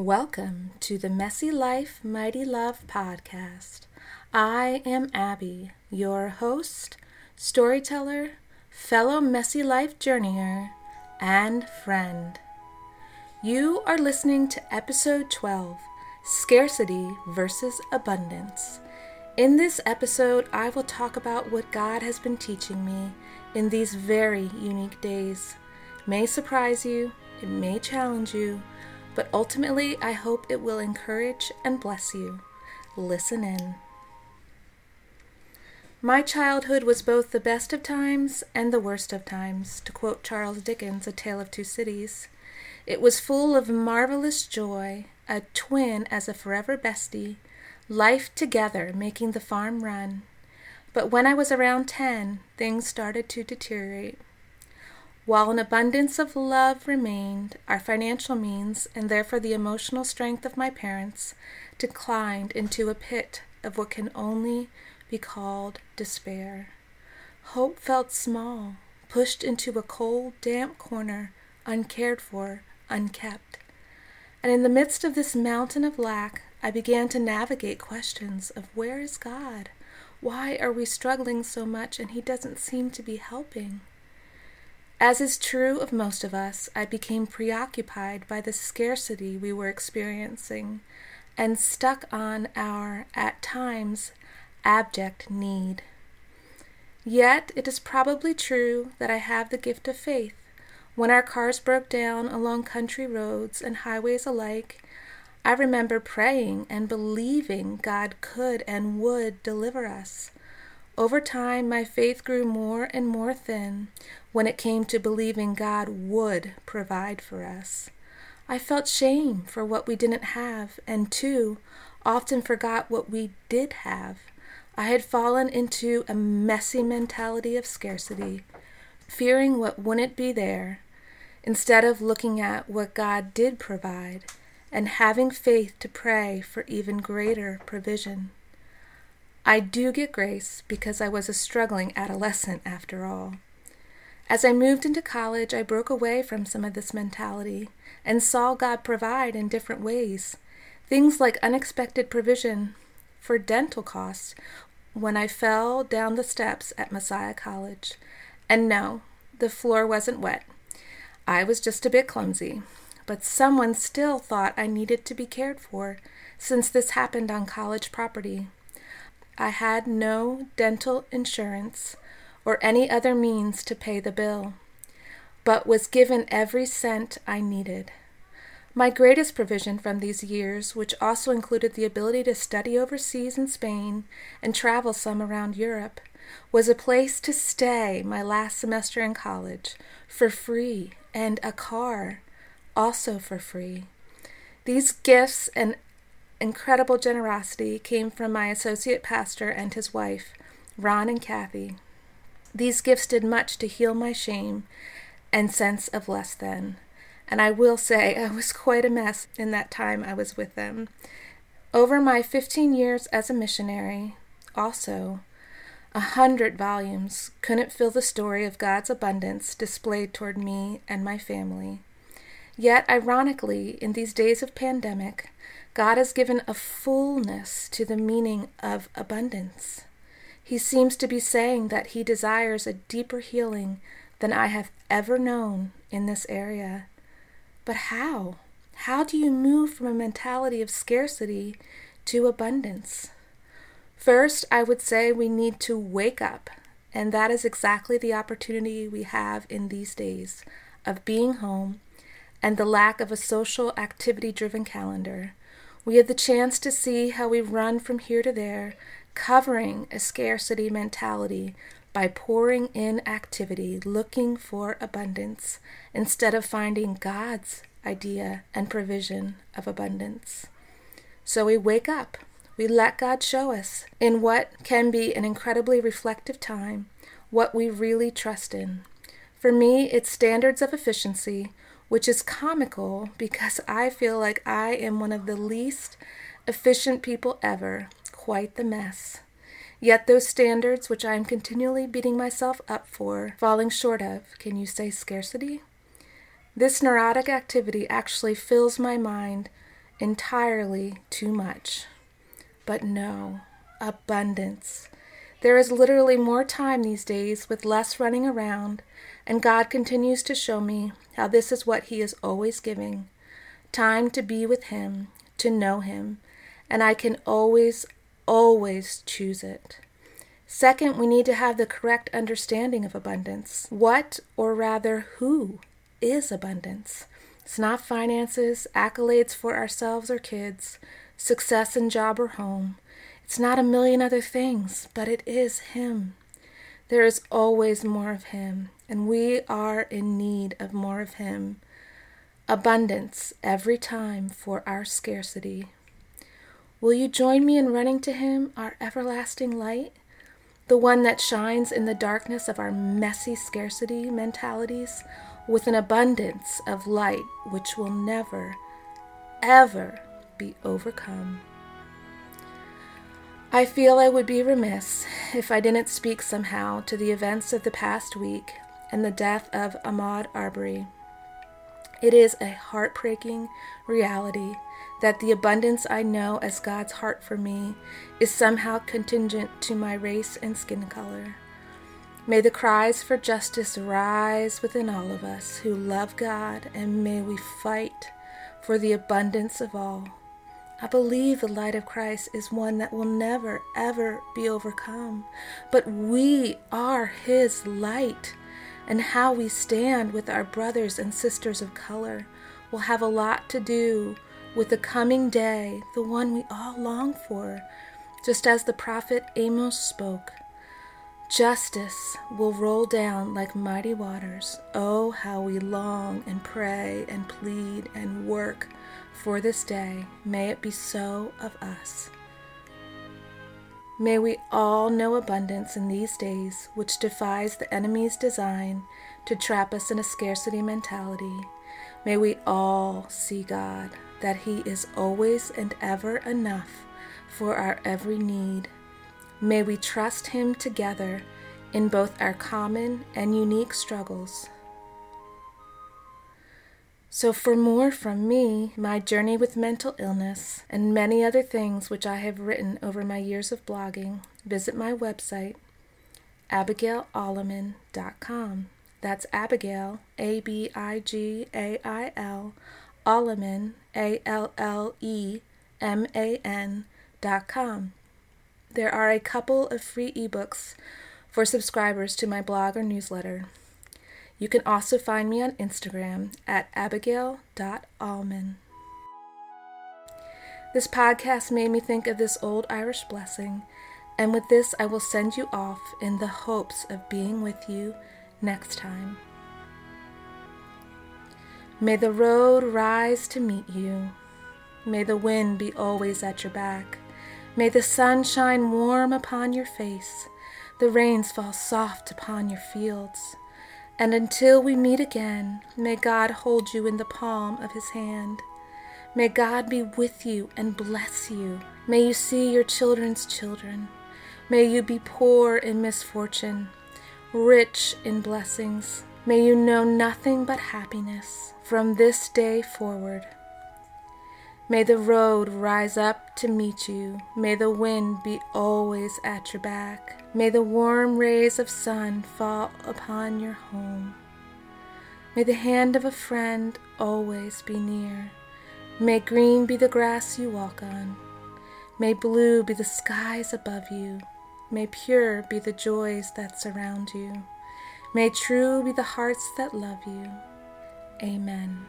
Welcome to the Messy Life, Mighty Love podcast. I am Abby, your host, storyteller, fellow Messy Life journeyer, and friend. You are listening to episode 12 Scarcity versus Abundance. In this episode, I will talk about what God has been teaching me in these very unique days. May surprise you, it may challenge you, but ultimately, I hope it will encourage and bless you. Listen in. My childhood was both the best of times and the worst of times, to quote Charles Dickens' A Tale of Two Cities. It was full of marvelous joy, a twin as a forever bestie, life together making the farm run. But when I was around 10, things started to deteriorate. While an abundance of love remained, our financial means, and therefore the emotional strength of my parents, declined into a pit of what can only be called despair. Hope felt small, pushed into a cold, damp corner, uncared for, unkept. And in the midst of this mountain of lack, I began to navigate questions of where is God? Why are we struggling so much and He doesn't seem to be helping? As is true of most of us, I became preoccupied by the scarcity we were experiencing and stuck on our, at times, abject need. Yet it is probably true that I have the gift of faith. When our cars broke down along country roads and highways alike, I remember praying and believing God could and would deliver us. Over time, my faith grew more and more thin when it came to believing God would provide for us. I felt shame for what we didn't have, and too, often forgot what we did have. I had fallen into a messy mentality of scarcity, fearing what wouldn't be there, instead of looking at what God did provide and having faith to pray for even greater provision. I do get grace because I was a struggling adolescent after all. As I moved into college, I broke away from some of this mentality and saw God provide in different ways. Things like unexpected provision for dental costs when I fell down the steps at Messiah College. And no, the floor wasn't wet. I was just a bit clumsy. But someone still thought I needed to be cared for, since this happened on college property. I had no dental insurance or any other means to pay the bill, but was given every cent I needed. My greatest provision from these years, which also included the ability to study overseas in Spain and travel some around Europe, was a place to stay my last semester in college for free and a car also for free. These gifts and incredible generosity came from my associate pastor and his wife, Ron and Kathy. These gifts did much to heal my shame and sense of less than. And I will say I was quite a mess in that time I was with them. Over my 15 years as a missionary, also, a hundred volumes couldn't fill the story of God's abundance displayed toward me and my family. Yet, ironically, in these days of pandemic, God has given a fullness to the meaning of abundance. He seems to be saying that He desires a deeper healing than I have ever known in this area. But how? How do you move from a mentality of scarcity to abundance? First, I would say we need to wake up, and that is exactly the opportunity we have in these days of being home and the lack of a social activity driven calendar. We have the chance to see how we run from here to there, covering a scarcity mentality by pouring in activity, looking for abundance, instead of finding God's idea and provision of abundance. So we wake up. We let God show us in what can be an incredibly reflective time what we really trust in. For me, it's standards of efficiency, which is comical because I feel like I am one of the least efficient people ever, quite the mess. Yet those standards, which I am continually beating myself up for, falling short of, can you say scarcity? This neurotic activity actually fills my mind entirely too much. But no, abundance. There is literally more time these days with less running around, and God continues to show me how this is what He is always giving time to be with Him, to know Him, and I can always, always choose it. Second, we need to have the correct understanding of abundance. What, or rather, who, is abundance? It's not finances, accolades for ourselves or kids, success in job or home. It's not a million other things, but it is Him. There is always more of Him, and we are in need of more of Him. Abundance every time for our scarcity. Will you join me in running to Him, our everlasting light? The one that shines in the darkness of our messy scarcity mentalities with an abundance of light which will never, ever be overcome. I feel I would be remiss if I didn't speak somehow to the events of the past week and the death of Ahmaud Arbery. It is a heartbreaking reality that the abundance I know as God's heart for me is somehow contingent to my race and skin color. May the cries for justice rise within all of us who love God, and may we fight for the abundance of all. I believe the light of Christ is one that will never, ever be overcome. But we are His light, and how we stand with our brothers and sisters of color will have a lot to do with the coming day, the one we all long for, just as the prophet Amos spoke. Justice will roll down like mighty waters. Oh, how we long and pray and plead and work for this day. May it be so of us. May we all know abundance in these days, which defies the enemy's design to trap us in a scarcity mentality. May we all see God, that He is always and ever enough for our every need. May we trust Him together in both our common and unique struggles. So, for more from me, my journey with mental illness, and many other things which I have written over my years of blogging, visit my website, abigailalleman.com. That's Abigail, A B I G A I L, Alleman, A L L E M A N dot com. There are a couple of free ebooks for subscribers to my blog or newsletter. You can also find me on Instagram at abigail.alleman. This podcast made me think of this old Irish blessing, and with this I will send you off in the hopes of being with you next time. May the road rise to meet you. May the wind be always at your back. May the sun shine warm upon your face, the rains fall soft upon your fields. And until we meet again, may God hold you in the palm of his hand. May God be with you and bless you. May you see your children's children. May you be poor in misfortune, rich in blessings. May you know nothing but happiness from this day forward. May the road rise up to meet you. May the wind be always at your back. May the warm rays of sun fall upon your home. May the hand of a friend always be near. May green be the grass you walk on. May blue be the skies above you. May pure be the joys that surround you. May true be the hearts that love you. Amen.